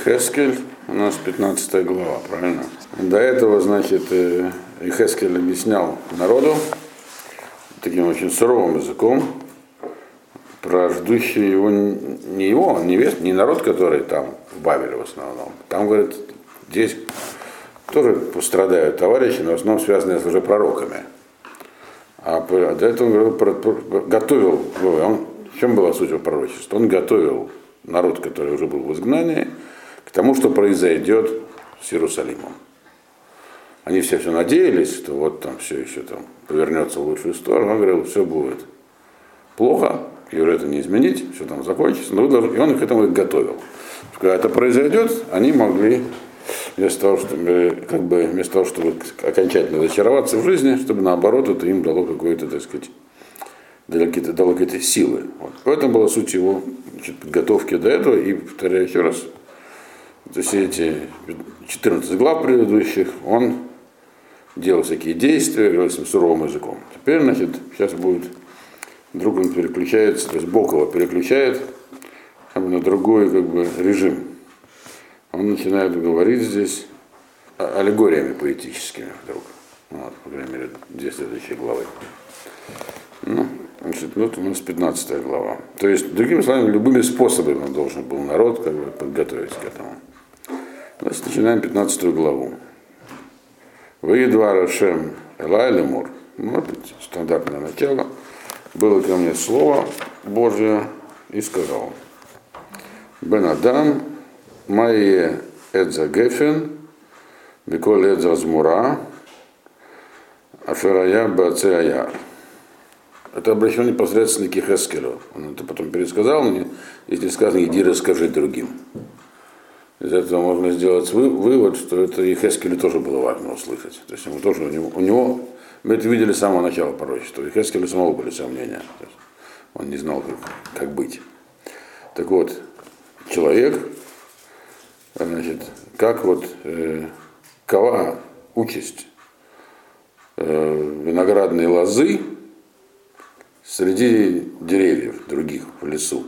Ихескель, у нас 15 глава, правильно? До этого, значит, э, Ихескель объяснял народу таким очень суровым языком про ждущий его, не его, не весь, не народ, который там в Бабеле в основном. Там, говорит, здесь тоже пострадают товарищи, но в основном связанные с уже пророками. А до этого он говорил, про, про, готовил, он, в чем была суть его пророчества? Он готовил народ, который уже был в изгнании, к тому, что произойдет с Иерусалимом. Они все все надеялись, что вот там все еще там повернется в лучшую сторону. Он говорил, все будет плохо, и уже это не изменить, все там закончится. Но. И он их к этому готовил. Когда это произойдет, они могли вместо того, чтобы, как бы, вместо того, чтобы окончательно зачароваться в жизни, чтобы наоборот это им дало какое-то, так сказать, дало какие-то, дало какие-то силы. Вот. В этом была суть его значит, подготовки до этого. И повторяю еще раз, то есть эти 14 глав предыдущих, он делал всякие действия, говорил своим суровым языком. Теперь, значит, сейчас будет, вдруг он переключается, то есть Бог его переключает как бы, на другой как бы, режим. Он начинает говорить здесь аллегориями поэтическими вдруг. Вот, по крайней мере, две следующие главы. Ну, значит, вот у нас 15 глава. То есть, другими словами, любыми способами он должен был народ как бы, подготовить к этому. Значит, начинаем 15 главу. Вы едва Рашем Элай Лемур. Ну, вот стандартное начало. Было ко мне слово Божье и сказал. Бен Адам, Майе Эдза Гефен, Беколь Эдза Змура, Аферая Баце Аяр. Это обращено непосредственно к Хескелю. Он это потом пересказал мне, если сказано, иди расскажи другим. Из этого можно сделать вывод, что это и Хескелю тоже было важно услышать. То есть ему тоже, у него, у него мы это видели с самого начала пророчества, и Хескелю самого были сомнения. Он не знал, как, как быть. Так вот, человек, значит, как вот э, кова участь э, виноградной лозы среди деревьев других в лесу.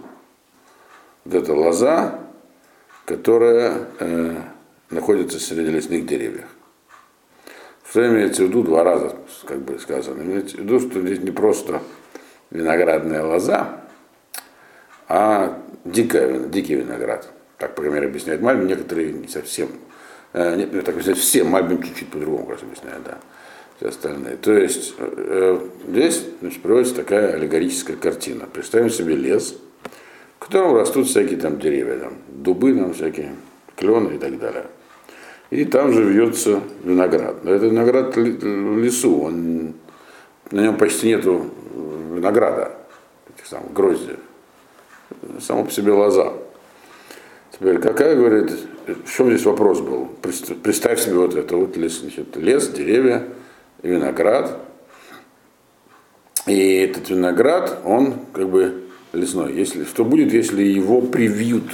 Вот эта лоза которая э, находится среди лесных деревьев. Что имеется в виду два раза, как бы сказано. Имеется в виду, что здесь не просто виноградная лоза, а дикая, дикий виноград. Так, по мере, объясняет Мальбин, некоторые не совсем. Э, нет, так объясняют все, Мальбин чуть-чуть по-другому, как объясняет, да. Все остальные. То есть э, здесь значит, приводится такая аллегорическая картина. Представим себе лес, котором растут всякие там деревья, там, дубы там всякие, клены и так далее. И там же вьется виноград. Но это виноград в лесу, он, на нем почти нету винограда, этих самых гроздьев. Само по себе лоза. Теперь какая, говорит, в чем здесь вопрос был? Представь себе вот это вот лес, значит, лес, деревья, виноград. И этот виноград, он как бы лесной. Если, что будет, если его привьют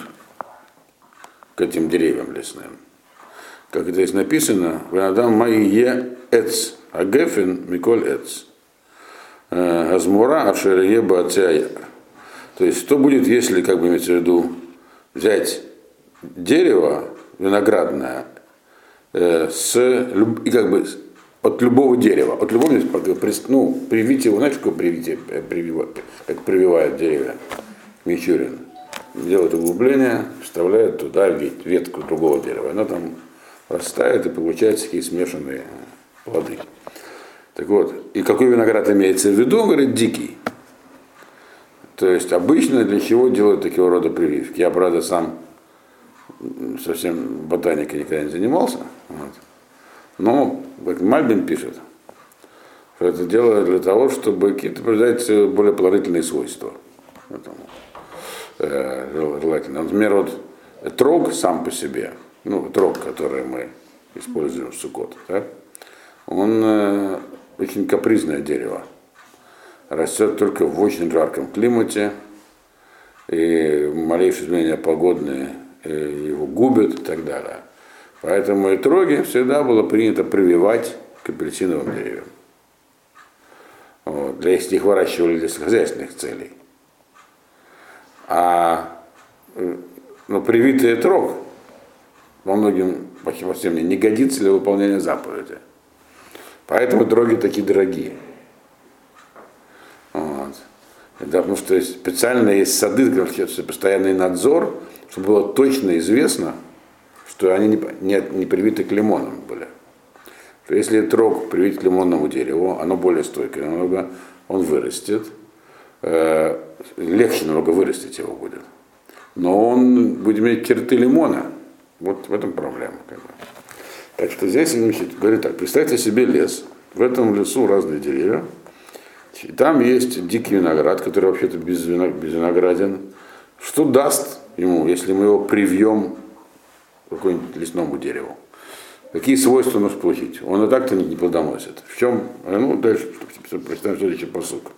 к этим деревьям лесным? Как здесь написано, Ванадам Майе Эц, Агефин Миколь Эц. Э, Азмура Ашерие Бацея. То есть, что будет, если, как бы имеется в виду, взять дерево виноградное э, с, и как бы от любого дерева, от любого, ну, привить его, знаете, как привить, э, как прививают деревья, Мичурин. Делают углубление, вставляют туда ветку другого дерева. Она там растает и получается такие смешанные плоды. Так вот, и какой виноград имеется в виду, говорит, дикий. То есть обычно для чего делают такого рода прививки? Я, правда, сам совсем ботаникой никогда не занимался. Вот. Но, как Мальбин пишет, что это делают для того, чтобы какие-то придать более положительные свойства. Этому, э, желательно. Например, вот трог сам по себе, ну, трог, который мы используем в сукот, да, он э, очень капризное дерево. Растет только в очень жарком климате, и малейшие изменения погодные э, его губят и так далее. Поэтому итроги всегда было принято прививать к апельсиновым деревьям. Вот, для если их выращивали для хозяйственных целей. А ну, привитый трог, во многим, во всем не годится для выполнения заповеди. Поэтому дороги такие дорогие. Вот. Да, потому что специально есть сады, где постоянный надзор, чтобы было точно известно, что они не, не, не привиты к лимонам были. То если трог привить к лимонному дереву, оно более стойкое, намного он вырастет, э, легче намного вырастить его будет. Но он будет иметь черты лимона. Вот в этом проблема. Как бы. Так что здесь значит, говорит так, представьте себе лес, в этом лесу разные деревья, и там есть дикий виноград, который вообще-то без, винограден. Что даст ему, если мы его привьем какому-нибудь лесному дереву? Какие свойства может получить? Он и так-то не плодоносит. В чем? Ну, дальше прочитаем следующий посук.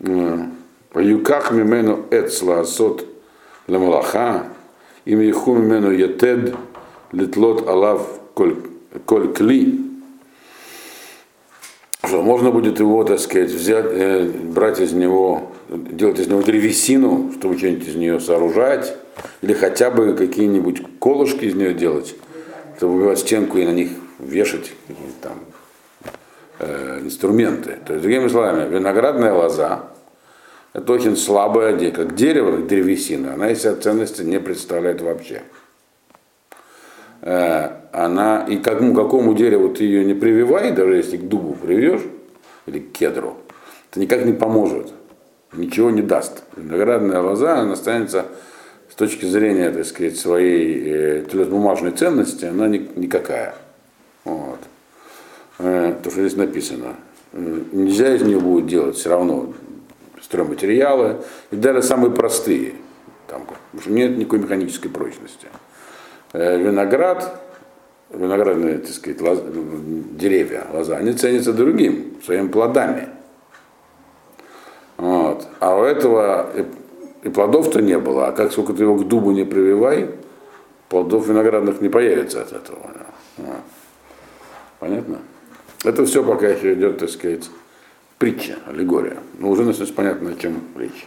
Юках мимену эцла асот ламалаха, им еху мимену етед литлот алав коль кли, что можно будет его, так сказать, взять, э, брать из него, делать из него древесину, чтобы что-нибудь из нее сооружать, или хотя бы какие-нибудь колышки из нее делать, чтобы убивать стенку и на них вешать какие-то там э, инструменты. То есть, другими словами, виноградная лоза это очень слабая, как дерево, как древесина, она из себя ценности не представляет вообще. Э, она, и какому, какому дереву ты ее не прививай, даже если к дубу привьешь, или к кедру, это никак не поможет, ничего не даст. Виноградная лоза, она останется с точки зрения, так сказать, своей э, бумажной ценности, она ни, никакая. Вот. Э, то, что здесь написано. Э, нельзя из нее будет делать все равно стройматериалы, и даже самые простые. Там, нет никакой механической прочности. Виноград, виноградные, так сказать, лоз, деревья, лоза, они ценятся другим, своими плодами. Вот. А у этого и плодов-то не было. А как сколько ты его к дубу не прививай, плодов виноградных не появится от этого. А. Понятно? Это все пока еще идет, так сказать, притча, аллегория. Но уже начинается понятно, о чем речь.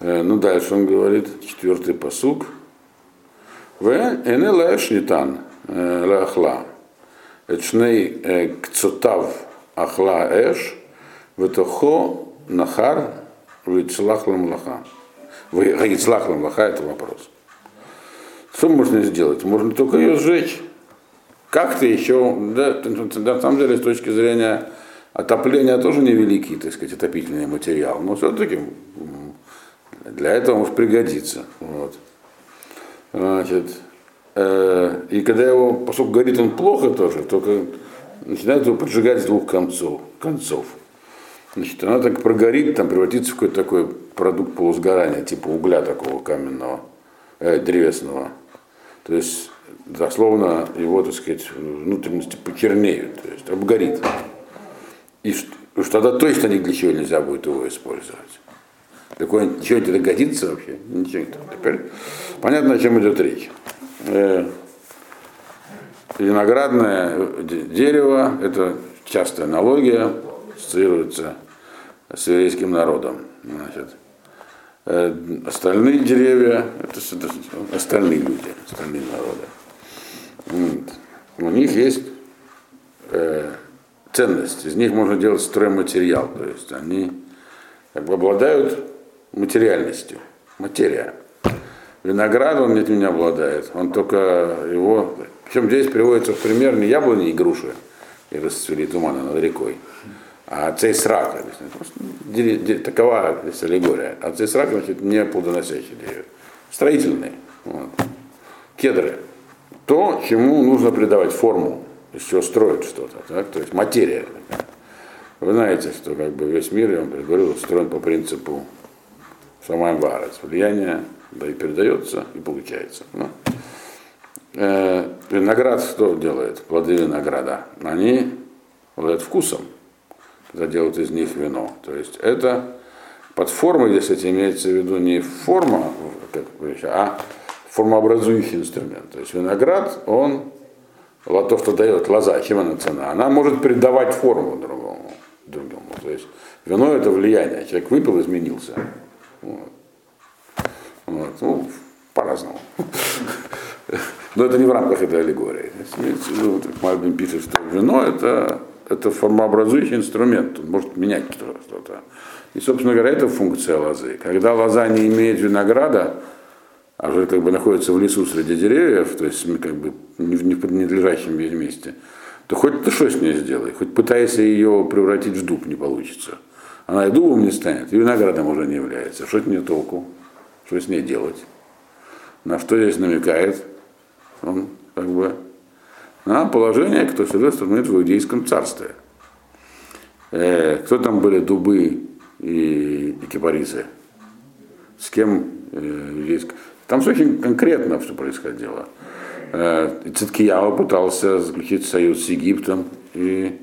Э, ну, дальше он говорит, четвертый посук. В энелэ шнитан э, лахла. Эчней э, кцутав ахла эш. Ветохо нахар вицлахлам лаха. Ваицлах Ламлаха – это вопрос. Что можно сделать? Можно только ее сжечь. Как-то еще, да, ну, на самом деле, с точки зрения отопления тоже невеликий, так сказать, отопительный материал, но все-таки для этого может пригодиться. Вот. Значит, э, и когда его, поскольку горит он плохо тоже, только начинает его поджигать с двух концов. концов. Значит, она так прогорит, там превратится в какой-то такой продукт полусгорания, типа угля такого каменного, э, древесного. То есть, дословно, его, так сказать, внутренности почернеют, то есть обгорит. И что, тогда точно ни для чего нельзя будет его использовать. Такое ничего не годится вообще? Ничего не Теперь понятно, о чем идет речь. Э, виноградное дерево, это частая аналогия, ассоциируется с еврейским народом. Значит, э, остальные деревья, это, остальные люди, остальные народы. Вот. У них есть э, ценность, из них можно делать стройматериал, то есть они как бы обладают материальностью. Материя. Виноград он этим не обладает. Он только его... Причем здесь приводится в пример не яблони и груши, и расцвели туманы над рекой, а цейсрак. Такова здесь аллегория. А цейсрак, значит, не плодоносящий деревья. Строительный. Вот. Кедры. То, чему нужно придавать форму, из чего строят что-то. Так? То есть материя. Вы знаете, что как бы весь мир, я вам говорил, устроен по принципу Шамаем Варец. Влияние да, и передается, и получается. Ну. Э, виноград что делает? Плоды винограда. Они обладают вкусом, когда делают из них вино. То есть это под формой, если это имеется в виду не форма, а формообразующий инструмент. То есть виноград, он, то, что дает лоза, чем она цена, она может придавать форму другому. другому. То есть вино это влияние. Человек выпил, изменился. Вот. Вот. Ну, по-разному. Но это не в рамках этой аллегории. Мальбин пишет, что вино это, это формообразующий инструмент, он может менять что-то. И, собственно говоря, это функция лозы. Когда лоза не имеет винограда, а уже как бы находится в лесу среди деревьев, то есть как бы не в ненадлежащем месте, то хоть ты что с ней сделай, хоть пытайся ее превратить в дуб, не получится. Она и дубом не станет, и виноградом уже не является. Что с ней толку? Что с ней делать? На что здесь намекает? Он как бы на положение, кто всегда становится в иудейском царстве. Э, кто там были дубы и, и кипарисы? С кем э, Там все очень конкретно все происходило. Э, Циткияу пытался заключить союз с Египтом и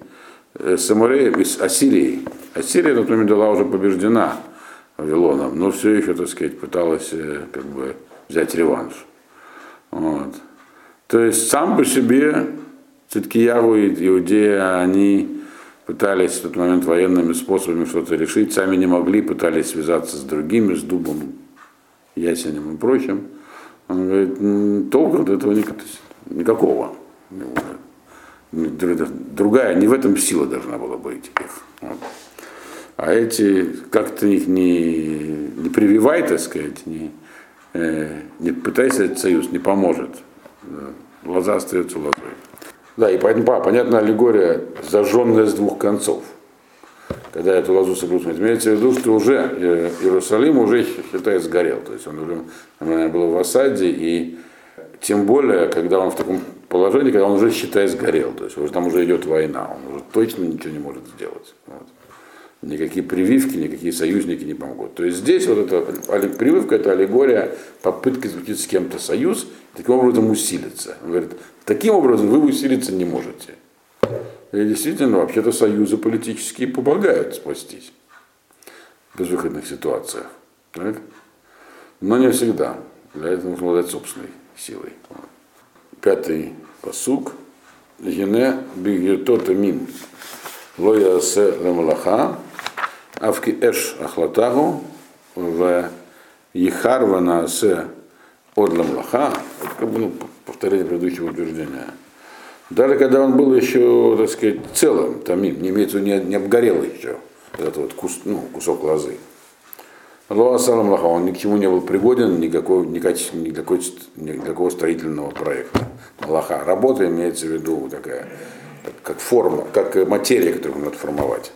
э, с Амуреем, с Ассирией. Ассирия на тот момент была уже побеждена Вавилоном, но все еще, так сказать, пыталась э, как бы взять реванш. Вот. То есть сам по себе Циткиягу и Иудея, они пытались в тот момент военными способами что-то решить, сами не могли, пытались связаться с другими, с дубом, ясенем и прочим. Он говорит, толку от этого никакого. Другая, не в этом сила должна была быть их. Вот. А эти как-то их не, не прививай, так сказать, не, э, не пытайся этот союз, не поможет. Лоза остается лозой. Да, и поэтому, понятно, аллегория зажженная с двух концов. Когда эту лозу согрузят. Имеется в виду, что уже э, Иерусалим уже, считай, сгорел. То есть он уже наверное, был в осаде, и тем более, когда он в таком положении, когда он уже, считай, сгорел. То есть уже, там уже идет война, он уже точно ничего не может сделать. Вот никакие прививки, никакие союзники не помогут. То есть здесь вот эта прививка, это аллегория попытки заключить с кем-то союз, таким образом усилиться. Он говорит, таким образом вы усилиться не можете. И действительно, вообще-то союзы политические помогают спастись в безвыходных ситуациях. Так? Но не всегда. Для этого нужно обладать собственной силой. Пятый посук. Гене бигетота мин. Лоя се лемалаха. Авки эш ахлатагу в Ехарвана с Одлам Лаха, как бы ну, повторение предыдущего утверждения. Даже когда он был еще, так сказать, целым, тамим, не имеется не, не обгорел еще, этот вот кус, ну, кусок лозы. Лоа Салам Лаха, он ни к чему не был пригоден, никакой, никакой, никакой, никакого строительного проекта. Лаха. Работа имеется в виду такая, как форма, как материя, которую надо формовать.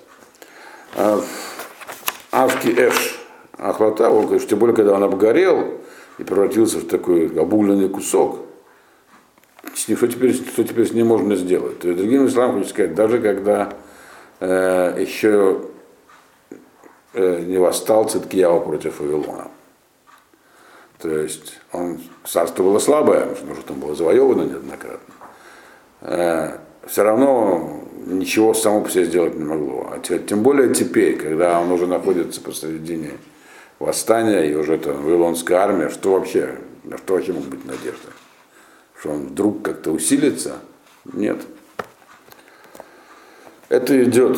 Авки Эш Ахлата, он говорит, тем более, когда он обгорел и превратился в такой обугленный кусок, что теперь, что теперь с ним можно сделать? То есть, другими словами, хочу сказать, даже когда э, еще э, не восстал Циткиява против Вавилона. То есть он, царство было слабое, потому что там было завоевано неоднократно. Э, все равно ничего само по себе сделать не могло. А тем более теперь, когда он уже находится посредине восстания, и уже это Вавилонская армия, что вообще, на что вообще может быть надежда? Что он вдруг как-то усилится? Нет. Это идет,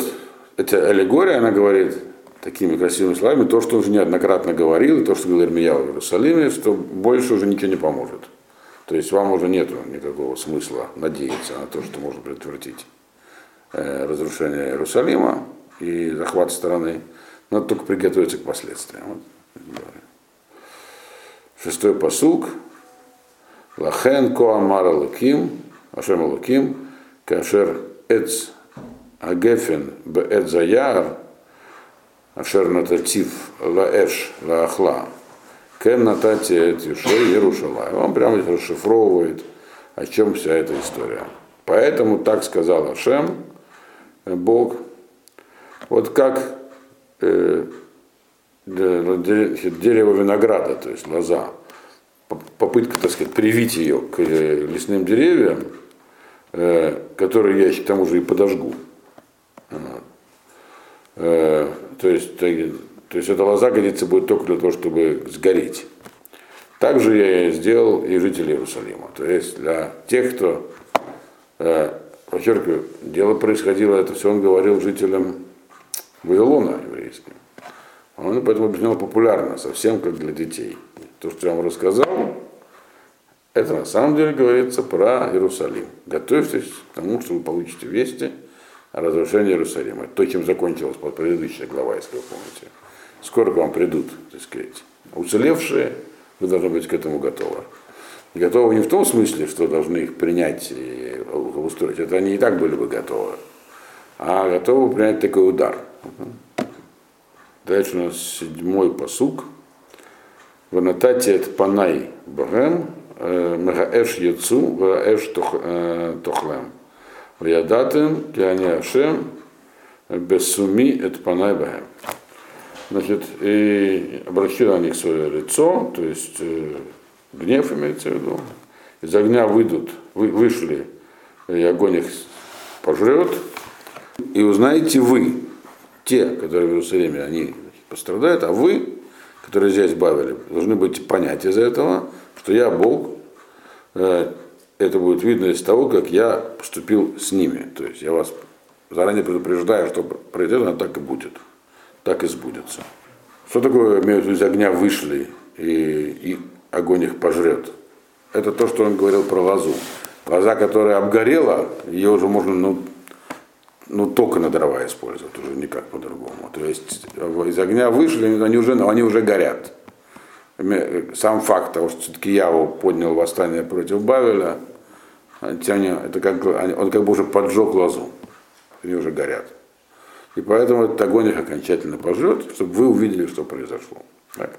эта аллегория, она говорит такими красивыми словами, то, что он уже неоднократно говорил, и то, что говорил Ирмия в Иерусалиме, что больше уже ничего не поможет. То есть вам уже нет никакого смысла надеяться на то, что можно предотвратить. Э, разрушения Иерусалима и захват страны. Надо только приготовиться к последствиям. Шестой посук. Лахен коамар луким, ашем луким, кашер эц агефен беэт заяр, ашер нататив лаэш лаахла, кен натати эт юшей Иерушалай. Он прямо расшифровывает, о чем вся эта история. Поэтому так сказал Ашем, Бог, вот как э, дерево винограда, то есть лоза, попытка, так сказать, привить ее к э, лесным деревьям, э, которые я к тому же и подожгу. Э, то есть, то, то есть эта лоза годится будет только для того, чтобы сгореть. Также я сделал и жителей Иерусалима. То есть для тех, кто э, подчеркиваю, дело происходило, это все он говорил жителям Вавилона еврейским. Он поэтому объяснял популярно, совсем как для детей. То, что я вам рассказал, Это на самом деле говорится про Иерусалим. Готовьтесь к тому, что вы получите вести о разрушении Иерусалима. То, чем закончилась предыдущая глава, если вы помните. Скоро к вам придут, так сказать, уцелевшие, вы должны быть к этому готовы. Готовы не в том смысле, что должны их принять и устроить. Это они и так были бы готовы. А готовы принять такой удар. Дальше у нас седьмой посук. В анатате это панай бахем, э, мегаэш яцу, ваэш э, тохлем. Ваядатем, киане ашем, бессуми это панай бахем. Значит, и обращу на них свое лицо, то есть э, гнев имеется в виду. Из огня выйдут, вы, вышли, и огонь их пожрет. И узнаете вы, те, которые в Иерусалиме, они пострадают, а вы, которые здесь бавили, должны быть понять из этого, что я Бог. Э, это будет видно из того, как я поступил с ними. То есть я вас заранее предупреждаю, что произойдет, оно так и будет. Так и сбудется. Что такое, имеют из огня вышли, и, и огонь их пожрет? Это то, что он говорил про лозу. Лоза, которая обгорела, ее уже можно ну, ну, только на дрова использовать, уже никак по-другому. То есть из огня вышли, они уже, они уже горят. Сам факт того, что все-таки Яво поднял восстание против Бавеля, это как, он как бы уже поджег лозу. Они уже горят. И поэтому этот огонь их окончательно пожрет, чтобы вы увидели, что произошло. Так.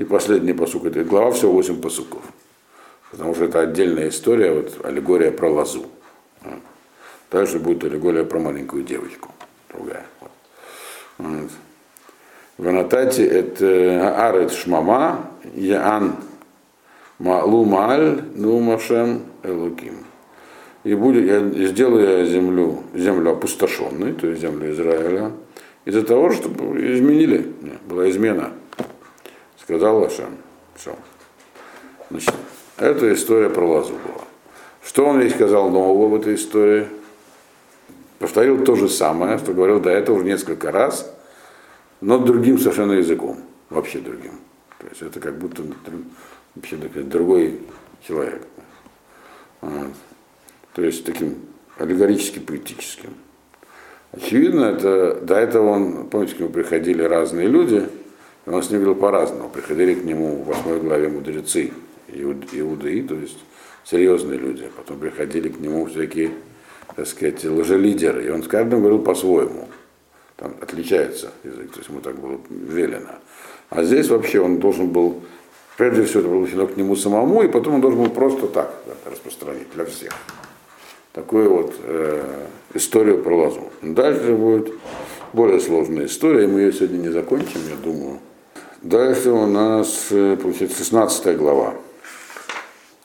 И последний посук этой глава, всего 8 посуков. Потому что это отдельная история, вот аллегория про лозу. Дальше будет аллегория про маленькую девочку. Другая. Вот. В аннотате это Арет Шмама, Яан Малумаль, Нумашем Элуким. И будет, я сделаю я землю, землю опустошенной, то есть землю Израиля, из-за того, чтобы изменили. Была измена. Сказал Лашем. Все. Значит, это история про Лазу была. Что он ей сказал нового в этой истории? повторил то же самое, что говорил до этого уже несколько раз, но другим совершенно языком, вообще другим. То есть это как будто вообще другой человек. Вот. То есть таким аллегорически поэтическим. Очевидно, это, до этого он, помните, к нему приходили разные люди, он с ним говорил по-разному. Приходили к нему в восьмой главе мудрецы, иудеи, то есть серьезные люди. Потом приходили к нему всякие так сказать, лжелидер, и он с каждым говорил по-своему. Там отличается язык, то есть ему так было велено. А здесь вообще он должен был, прежде всего, это было к нему самому, и потом он должен был просто так распространить для всех. Такую вот э, историю про лазу. Дальше будет более сложная история, и мы ее сегодня не закончим, я думаю. Дальше у нас, э, получается, 16 глава.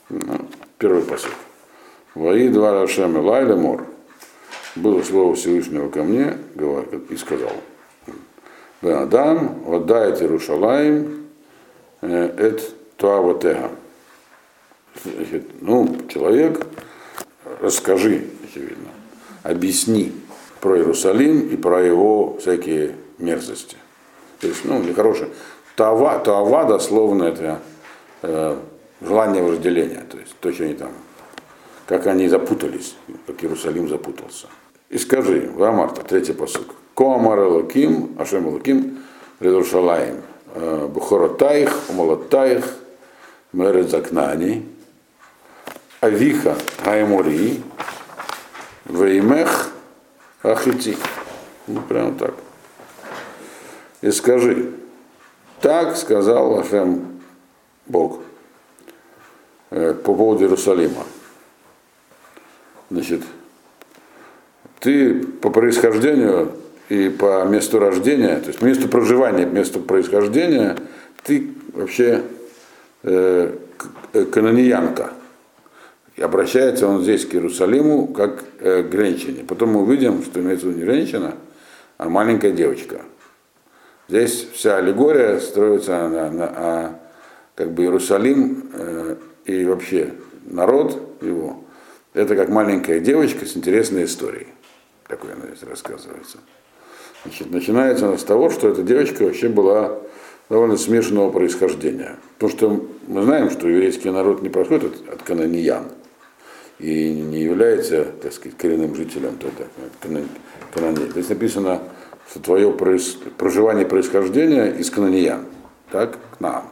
Ну, первый посыл. Вои два Рашем Лайля Мор. Было слово Всевышнего ко мне, и сказал. Адам, отдает Иерушалаем, э, эт туаватега. Ну, человек, расскажи, очевидно, объясни про Иерусалим и про его всякие мерзости. То есть, ну, нехорошее. Туава, туава дословно это э, желание вожделения, то есть то, что они там как они запутались, как Иерусалим запутался. И скажи, Вамарта, третий посыл. Коамар Элоким, Ашем Элоким, Редуршалаем, э, Бухоротаих, Умолотаих, Мерет Закнани, Авиха Аймори, Веймех Ахити. Ну, прямо так. И скажи, так сказал Ашем Бог э, по поводу Иерусалима. Значит, ты по происхождению и по месту рождения, то есть месту проживания, месту происхождения, ты вообще э, э, канониянка. И обращается он здесь к Иерусалиму как э, к женщине. Потом мы увидим, что имеется в виду не женщина, а маленькая девочка. Здесь вся аллегория строится на, на а, как бы Иерусалим э, и вообще народ его это как маленькая девочка с интересной историей. Такое она здесь рассказывается. Значит, начинается она с того, что эта девочка вообще была довольно смешанного происхождения. Потому что мы знаем, что еврейский народ не происходит от, от и не является, так сказать, коренным жителем тогда, каноней. Здесь написано, что твое проис... проживание происхождения из канониян, так, к нам.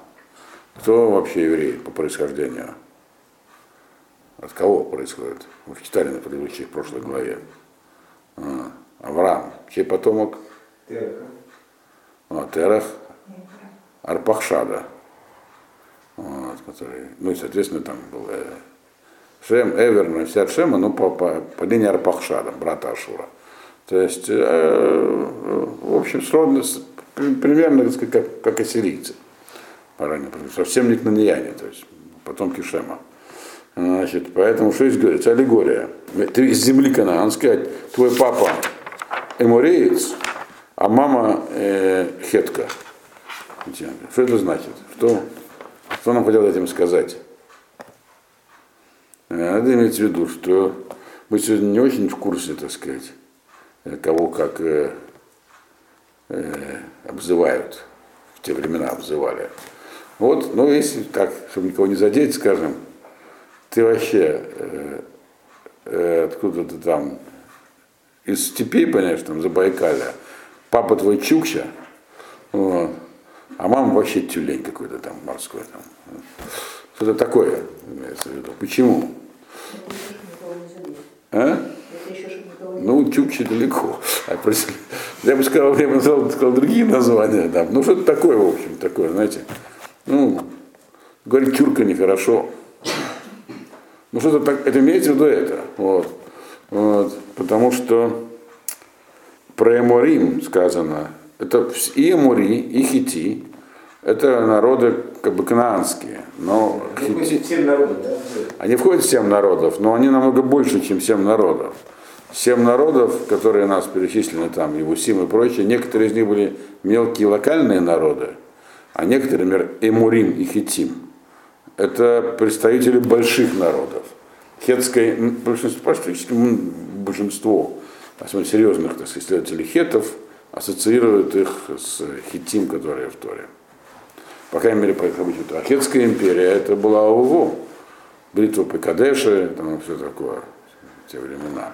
Кто вообще еврей по происхождению? От кого происходит? Мы читали на предыдущей прошлой главе. А, Авраам, чей потомок? Тераха. А, Терах, Арпахшада, вот, который, ну и, соответственно, там был э, Шем, Эвер, Навсят Шема, ну, по, по, по линии Арпахшада, брата Ашура. То есть, э, в общем, сродно, примерно как, как ассирийцы. Совсем не кнанияне, то есть потомки Шема. Значит, поэтому что здесь говорится? Аллегория. Ты из земли канаанской, твой папа эмуреец, а мама э, хетка. Что это значит? Что, что нам хотел этим сказать? Надо иметь в виду, что мы сегодня не очень в курсе, так сказать, кого как э, э, обзывают. В те времена обзывали. Вот, ну если так, чтобы никого не задеть, скажем, ты вообще э, э, откуда ты там, из степей, понимаешь, там, Забайкалья, папа твой Чукча, вот, а мама вообще тюлень какой-то там морской. Там. Что-то такое имеется в виду. Почему? А? Ну, Чукчи далеко. А я бы сказал, я бы назвал, сказал другие названия. Да. Ну, что-то такое, в общем, такое, знаете. Ну, говорит, тюрка нехорошо. Ну, что-то так, это имеется в виду это. Вот. Вот. Потому что про Эморим сказано, это и Эмори, и Хити, это народы как бы канаанские. Но они хити... семь народов, да? Они входят в семь народов, но они намного больше, чем семь народов. Семь народов, которые нас перечислены там, Евусим и прочее, некоторые из них были мелкие локальные народы, а некоторые, например, Эмурим и Хитим. Это представители больших народов. Хетское, большинство, практически большинство особенно серьезных так сказать, исследователей хетов ассоциируют их с хитим, которые в Торе. По крайней мере, по их обычаю. А Хетская империя это была ОВО, битва по Кадеше, там все такое, в те времена.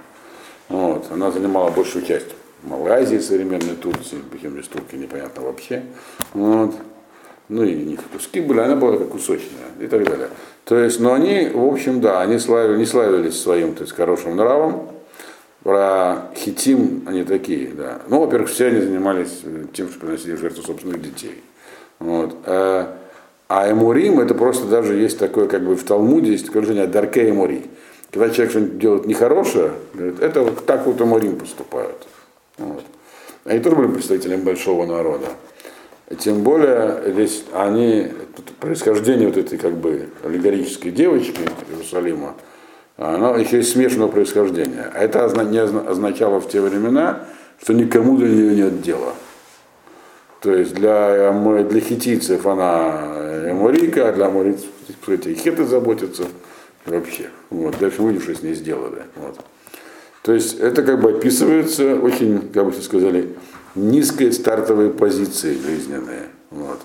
Вот. Она занимала большую часть Малайзии, современной Турции, причем без турки непонятно вообще. Вот. Ну и них куски были, она была как кусочная и так далее. То есть, но они, в общем, да, они славили, не славились своим, то есть, хорошим нравом, про хитим они такие, да. Ну, во-первых, все они занимались тем, что приносили жертву собственных детей. Вот. А, а эмурим, это просто даже есть такое, как бы в Талмуде есть такое выражение дарке эмури. Когда человек что-нибудь делает нехорошее, говорит, это вот так вот эмурим поступают. Вот. Они тоже были представителями большого народа. И тем более здесь они, происхождение вот этой как бы аллегорической девочки Иерусалима, оно еще и смешанного происхождения. А это не означало в те времена, что никому до нее нет дела. То есть для, для хитийцев она эморийка, а для аморийцев эти хеты заботятся вообще. Вот. Дальше видишь, что с ней сделали. Вот. То есть это как бы описывается очень, как бы сказали, низкой стартовой позиции жизненные. Вот.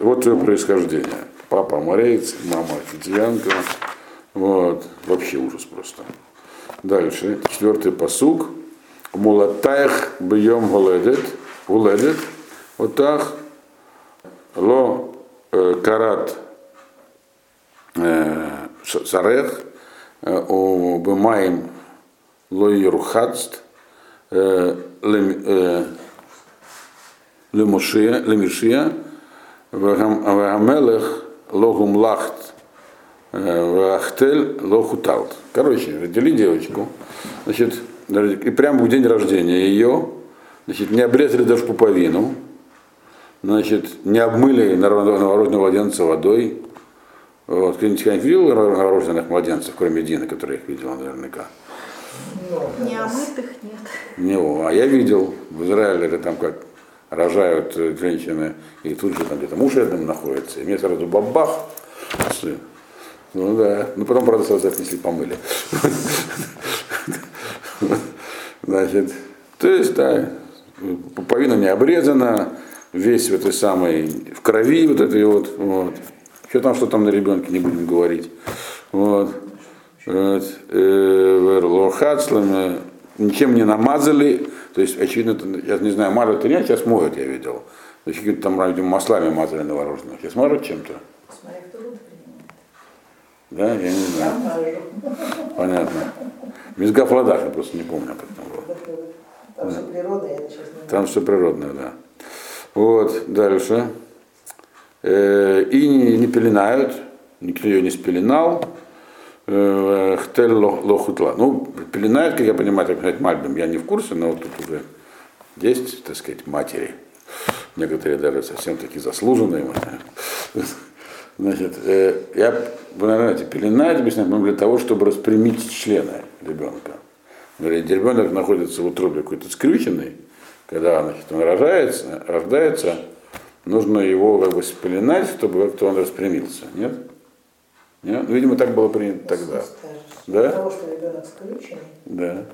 Вот ее происхождение. Папа мореец, мама хитиянка. Вот. Вообще ужас просто. Дальше. Четвертый посук. Мулатаях бьем голедет. Уледет. Вот так. Ло э, карат э, царех, э, о бымаем лойерухадст, э, э, лемишия, вагамелех логум лахт, вахтель лохуталт. Короче, родили девочку, значит, и прямо в день рождения ее, значит, не обрезали даже пуповину, значит, не обмыли новородного младенца водой, вот, кто-нибудь видел новорожденных младенцев, кроме Дины, который их видел наверняка? Не омытых нет. Не, а я видел в Израиле, там как рожают женщины, и тут же там где-то муж рядом находится, и мне сразу бабах, сын. Ну да. Ну потом, правда, сразу отнесли, помыли. Значит, то есть, да, пуповина не обрезана, весь в этой самой, в крови вот этой вот, вот. Что там, что там на ребенке, не будем говорить. Вот. Вот. Э, Лохацлами, ничем не намазали, то есть, очевидно, я не знаю, мажут или нет, сейчас моют, я видел. То есть, какими-то там видимо, маслами мазали новорожденных. Сейчас мажут чем-то? Да, я не знаю. Понятно. Мизгав ладах, я просто не помню, как там было. Там же природа, я сейчас не Там все природное, да. Вот, дальше. Э, и не, не пеленают, никто ее не спеленал. Э, Хтель ло- лохутла. Ну, пеленают, как я понимаю, так сказать, мальбим, я не в курсе, но вот тут уже есть, так сказать, матери. Некоторые даже совсем такие заслуженные. Значит, э, я, вы, наверное, знаете, пеленать объясняют ну, для того, чтобы распрямить члены ребенка. Говорит, ребенок находится в утробе какой-то скрюченный, когда значит, он рождается, рождается, нужно его как бы спеленать, чтобы как-то он распрямился. Нет? Нет? Ну, видимо, так было принято тогда. Да? Для того, что ребенок скрюченный, Да.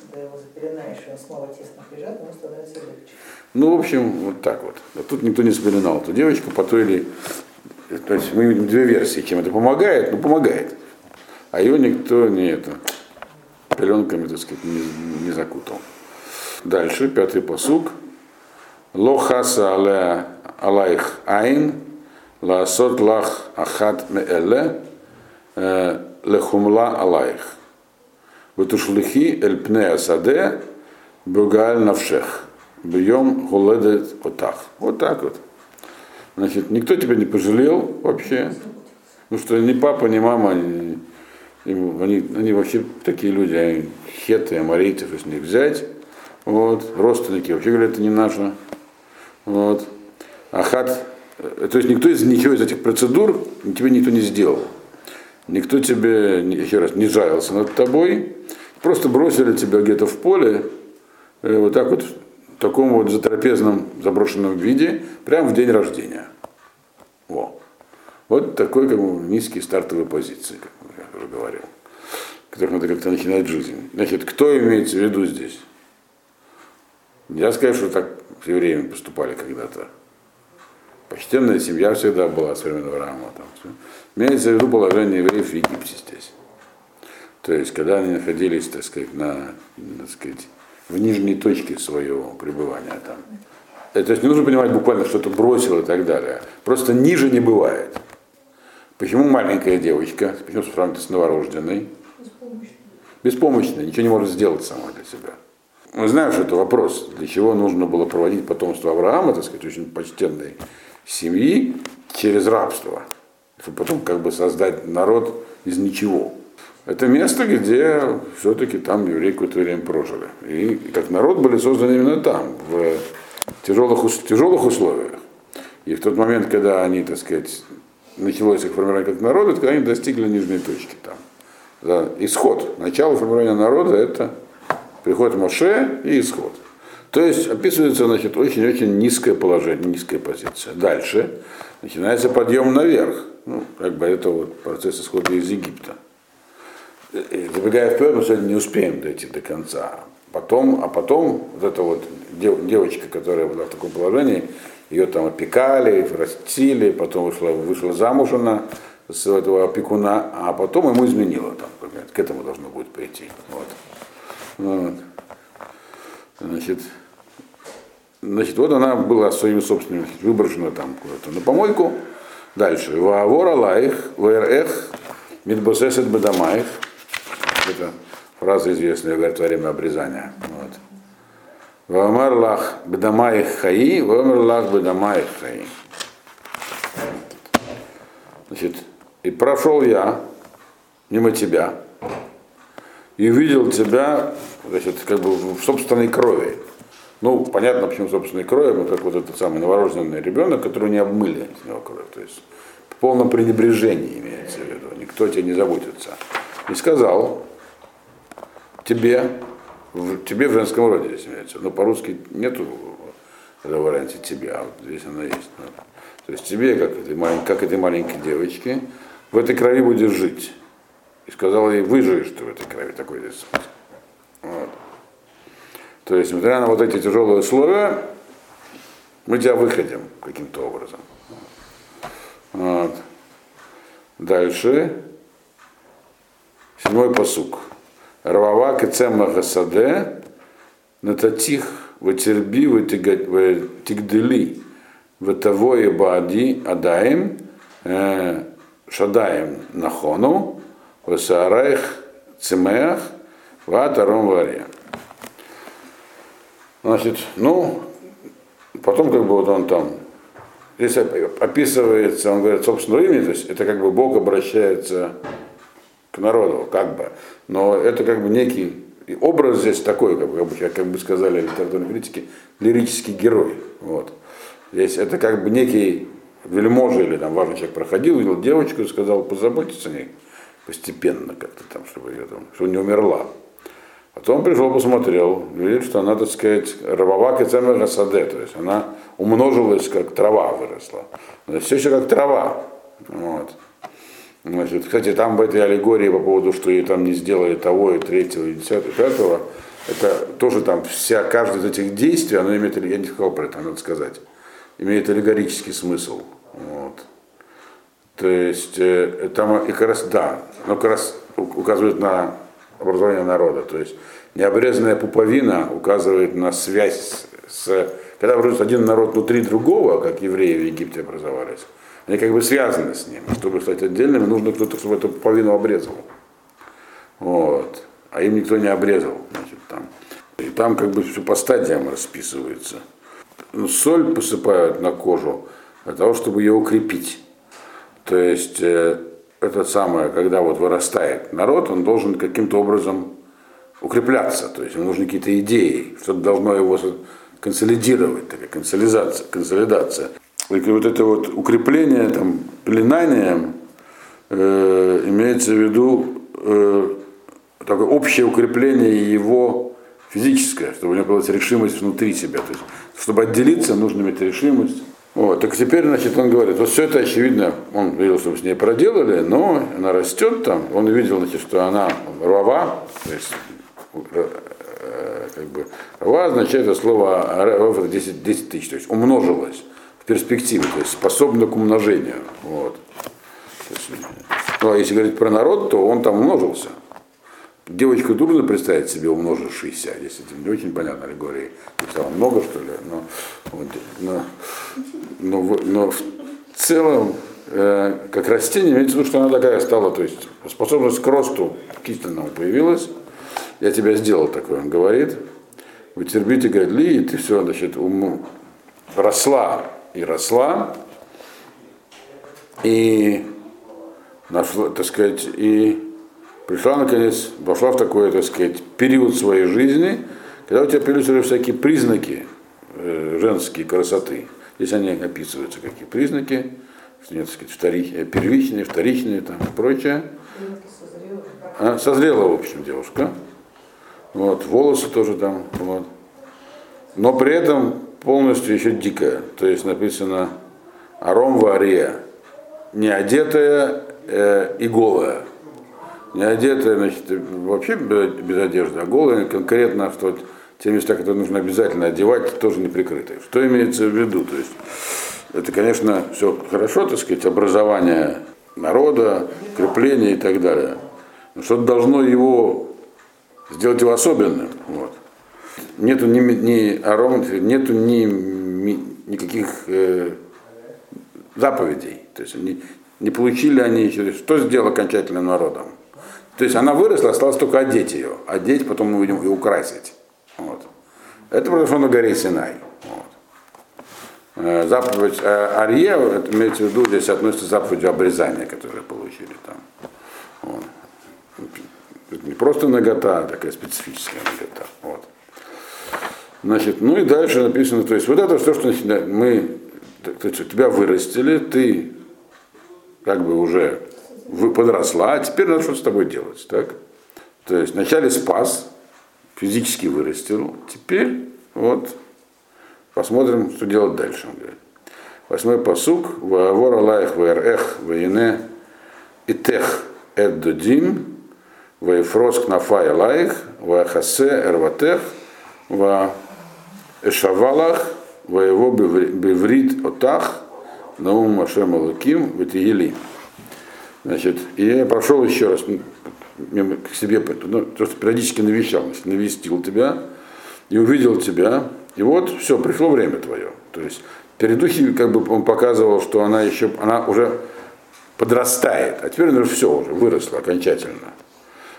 когда его запеленаешь, и он снова тесно прижат, ему становится легче. Ну, в общем, вот так вот. А тут никто не спеленал эту девочку по той или... То есть мы видим две версии, чем это помогает, ну помогает. А ее никто не это, пеленками, так сказать, не, не закутал. Дальше, пятый посук. Лохаса але алайх айн, лаасот лах ахат меэле, лехумла алайх. Ватушлихи эль пне асаде, бугаль навшех. Бьем гуледет отах. Вот так вот. Значит, никто тебя не пожалел вообще. Ну что ни папа, ни мама, они, они, они вообще такие люди, они хеты, амарийцев из них взять. Вот, родственники, вообще говорят, это не наше. Вот. Ахат, э, то есть никто из ничего из этих процедур тебе никто не сделал. Никто тебе, еще раз, не жалился над тобой. Просто бросили тебя где-то в поле, э, вот так вот, в таком вот затрапезном заброшенном виде, прямо в день рождения. Во. Вот такой как бы, низкий стартовой позиции, как я уже говорил, которых надо как-то начинать жизнь. Значит, кто имеется в виду здесь? Я скажу, что так все время поступали когда-то. Почтенная семья всегда была с времен Авраама. Там. Имеется в виду положение евреев в Египте здесь. То есть, когда они находились, так сказать, на, так сказать, в нижней точке своего пребывания там. То есть не нужно понимать буквально, что-то бросил и так далее. Просто ниже не бывает. Почему маленькая девочка, почему сравнивать с новорожденной? Беспомощная, ничего не может сделать сама для себя. Мы знаем, что это вопрос, для чего нужно было проводить потомство Авраама, так сказать, очень почтенной семьи, через рабство. Чтобы потом как бы создать народ из ничего. Это место, где все-таки там евреи какое-то время прожили. И как народ были созданы именно там, в тяжелых, тяжелых условиях. И в тот момент, когда они, так сказать, началось их формирование как народа, это когда они достигли нижней точки там. Да, исход. Начало формирования народа это приход Моше и исход. То есть описывается значит, очень-очень низкое положение, низкая позиция. Дальше начинается подъем наверх. Ну, как бы это вот процесс исхода из Египта. Забегая вперед, мы сегодня не успеем дойти до конца. Потом, а потом вот эта вот дев- девочка, которая была в таком положении, ее там опекали, растили, потом вышла, вышла замуж она с этого опекуна, а потом ему изменила там, к этому должно будет прийти. Вот. Вот. Значит, значит, вот она была своими собственными, выброшена там куда-то на помойку. Дальше. Ваавора лаих, ваэрех, мидбосесет бедамаих. Это фраза известная, говорит, во время обрезания. Вот. Ваамар лах бедамаих хаи, ваамар лах бедамаих хаи. Значит, и прошел я мимо тебя, и увидел тебя, значит, как бы в собственной крови. Ну, понятно, почему в собственной крови, ну, как вот этот самый новорожденный ребенок, который не обмыли с него кровь. То есть в полном пренебрежении имеется в виду. Никто тебе не заботится. И сказал, тебе, в, тебе в женском роде здесь имеется. Но по-русски нету этого варианте тебе, а вот здесь она есть. Ну, То есть тебе, как этой, малень- как этой маленькой девочке, в этой крови будешь жить. И сказал ей, выживешь ты в этой крови, такой здесь. Вот. То есть, несмотря на вот эти тяжелые условия, Мы тебя выходим каким-то образом. Вот. Дальше. Седьмой посук. Равава кецема гасаде нататих ватерби ватигдели ватавое баади адаем э, шадаем нахону васаараих цемеах ватаром варе. Значит, ну, потом как бы вот он там, здесь описывается, он говорит собственное имя, то есть это как бы Бог обращается к народу, как бы. Но это как бы некий образ здесь такой, как бы, как бы сказали литературные критики, лирический герой. Вот. Здесь это как бы некий вельможа или там важный человек проходил, видел девочку и сказал, позаботиться о ней постепенно как-то там, чтобы ее там, чтобы не умерла. Потом пришел, посмотрел, видит, что она, так сказать, рабовак и саде, то есть она умножилась, как трава выросла. Все еще как трава. Вот. Значит, кстати, там в этой аллегории по поводу, что ей там не сделали того, и третьего, и десятого, и пятого, это тоже там вся, каждое из этих действий, оно имеет, я не сказал про это, надо сказать, имеет аллегорический смысл. Вот. То есть э, там и как раз, да, но как раз указывает на образование народа. То есть необрезанная пуповина указывает на связь с... Когда образуется один народ внутри другого, как евреи в Египте образовались, они как бы связаны с ним. Чтобы стать отдельными, нужно кто-то, чтобы эту пуповину обрезал. Вот. А им никто не обрезал. Значит, там. И там как бы все по стадиям расписывается. Ну, соль посыпают на кожу для того, чтобы ее укрепить. То есть э, это самое, когда вот вырастает народ, он должен каким-то образом укрепляться, то есть ему нужны какие-то идеи, что-то должно его консолидировать, такая консолидация, консолидация. И вот это вот укрепление, там, пеленанием э, имеется в виду э, такое общее укрепление его физическое, чтобы у него была решимость внутри себя. То есть, чтобы отделиться, нужно иметь решимость. Вот, так теперь, значит, он говорит, вот все это очевидно, он видел, что с ней проделали, но она растет там, он увидел, значит, что она рава, то есть, э, как бы, рава означает это слово 10, 10 тысяч, то есть умножилась в перспективе, то есть способна к умножению. Вот. Ну, а если говорить про народ, то он там умножился. Девочку трудно представить себе умножившийся, если это не очень понятно аллегории. Стало много, что ли, но, вот, но, но, но в целом, э, как растение, имеется в виду, что она такая стала, то есть способность к росту кительному появилась. Я тебя сделал такой, он говорит. Вы терпите, говорит, ли, и ты все, значит, ум, росла и росла. И нашла, так сказать, и пришла наконец, вошла в такой, так сказать, период своей жизни, когда у тебя появились уже всякие признаки э, женские красоты. Здесь они описываются, какие признаки, нет, сказать, вторич, э, первичные, вторичные там, и прочее. А, созрела, в общем, девушка. Вот, волосы тоже там. Вот. Но при этом полностью еще дикая. То есть написано Аром Вария. Не одетая э, и голая не одетая, значит, вообще без одежды, а голая конкретно, что те места, которые нужно обязательно одевать, тоже не прикрытые. Что имеется в виду? То есть это, конечно, все хорошо, так сказать, образование народа, крепление и так далее. Но что-то должно его сделать его особенным. Вот. Нету ни, ни аром, нету ни, ни никаких э, заповедей. То есть они, не получили они. Что сделал окончательным народом? То есть она выросла, осталось только одеть ее. Одеть, потом мы будем и украсить. Вот. Это произошло на горе Синай. Э, заповедь э, Арье, это имеется в виду, здесь относится к заповедью обрезания, которую получили там. Вот. Не просто нагота, а такая специфическая нагота. Вот. Значит, ну и дальше написано, то есть вот это все, что мы, то есть, тебя вырастили, ты как бы уже подросла, а теперь надо что с тобой делать. Так? То есть вначале спас, физически вырастил, теперь вот посмотрим, что делать дальше. Он говорит. Восьмой посук, Ваавор Алаих Ваэрех Ваине Итех Эддодим, Ваефрос Кнафай Алаих, Ваахасе Эрватех, Ва Эшавалах воево беврит отах, наум Машем Алаким, Ветиели. Значит, и я прошел еще раз мимо, к себе, ну, просто периодически навещал, навестил тебя и увидел тебя, и вот все, пришло время твое. То есть перед духи как бы он показывал, что она еще, она уже подрастает, а теперь она все уже выросла окончательно.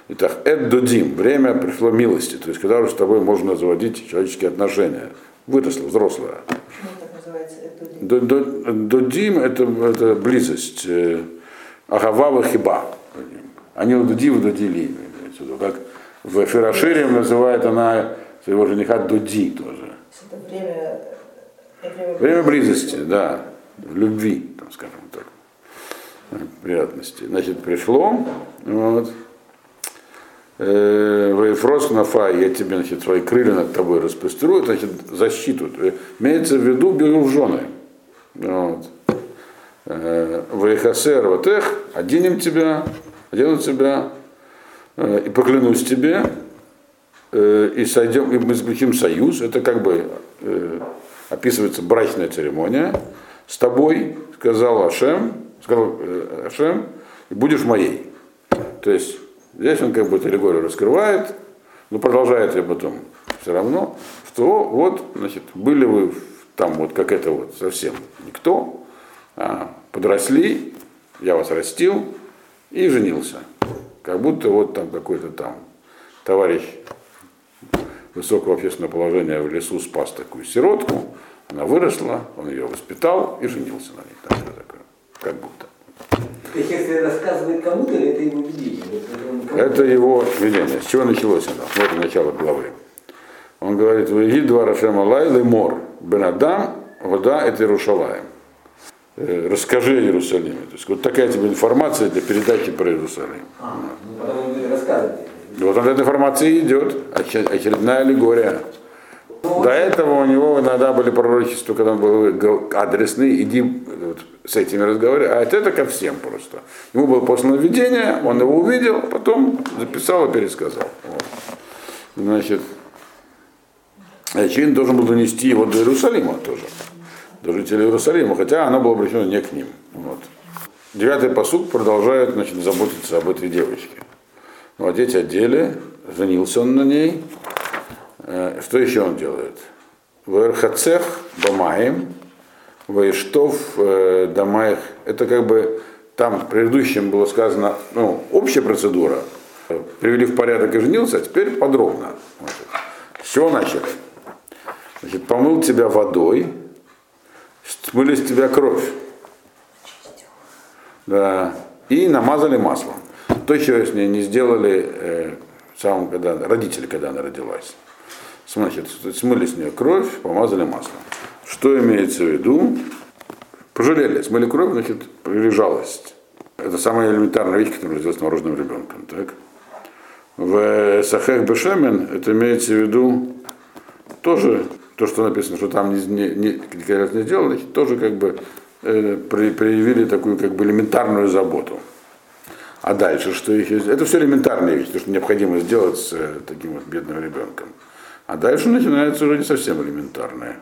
Итак, Эд Додим, время пришло милости, то есть когда уже с тобой можно заводить человеческие отношения. Выросла, взрослая. Додим это, это близость. э, Агавава хиба. Они у Дуди удодили. Как в Фирашире называет она своего жениха Дуди тоже. Есть это время, время, Время близости, да, любви, там, скажем так, приятности. Значит, пришло, вот, Э, Вейфрос нафа, я тебе, значит, свои крылья над тобой распростеру, значит, защиту. Э, Имеется в виду беру в жены. Вот. Э, Вейхасер вот их, оденем тебя, одену тебя, э, и поклянусь тебе, э, и сойдем, и мы заключим союз. Это как бы э, описывается брачная церемония. С тобой, сказал Ашем, сказал э, Ашем, будешь моей. То есть здесь он как бы эту аллегорию раскрывает, но продолжает ее потом все равно, что вот, значит, были вы там вот как это вот совсем никто, а, подросли, я вас растил и женился. Как будто вот там какой-то там товарищ высокого общественного положения в лесу спас такую сиротку, она выросла, он ее воспитал и женился на ней. Что такое, как будто. Если рассказывает кому-то, или это его видение? Это его видение. С чего началось оно? Вот начало главы. Он говорит, «Веги два Рашема Лай лемор, бенадам, вода это Иерушалаем». Э, Расскажи о Иерусалиме. То есть вот такая тебе информация для передачи про Иерусалим. А, ну потом он говорит, рассказывайте. Вот от этой информации идет оче- очередная аллегория. До этого у него иногда были пророчества, когда он был адресный, иди вот, с этими разговаривай, а это ко всем просто. Ему было послано видение, он его увидел, потом записал и пересказал. Вот. Значит, Чин должен был донести его до Иерусалима тоже, до жителей Иерусалима, хотя оно было обращено не к ним. Вот. Девятый посуд продолжает значит, заботиться об этой девочке. Ну, одеть одели, женился он на ней. Э, Что еще он делает? Верхацех Бамаем, Ваиштов э, Дамаих. Это как бы там в предыдущем было сказано, ну, общая процедура. Привели в порядок и женился, а теперь подробно. С чего начали? Значит, помыл тебя водой, смыли с тебя кровь. Да. И намазали маслом. То, чего с ней не сделали э, сам, когда, родители, когда она родилась. Значит, смыли с нее кровь, помазали маслом. Что имеется в виду? Пожалели, смыли кровь, значит, привели. Это самая элементарная вещь, которая сделать с новорожденным ребенком. Так? В Сахех Бешемен это имеется в виду тоже то, что написано, что там не, не, не, не сделали, тоже как бы э, при- проявили такую как бы элементарную заботу. А дальше что есть? Это все элементарные вещи, то, что необходимо сделать с э, таким вот бедным ребенком. А дальше начинается уже не совсем элементарное.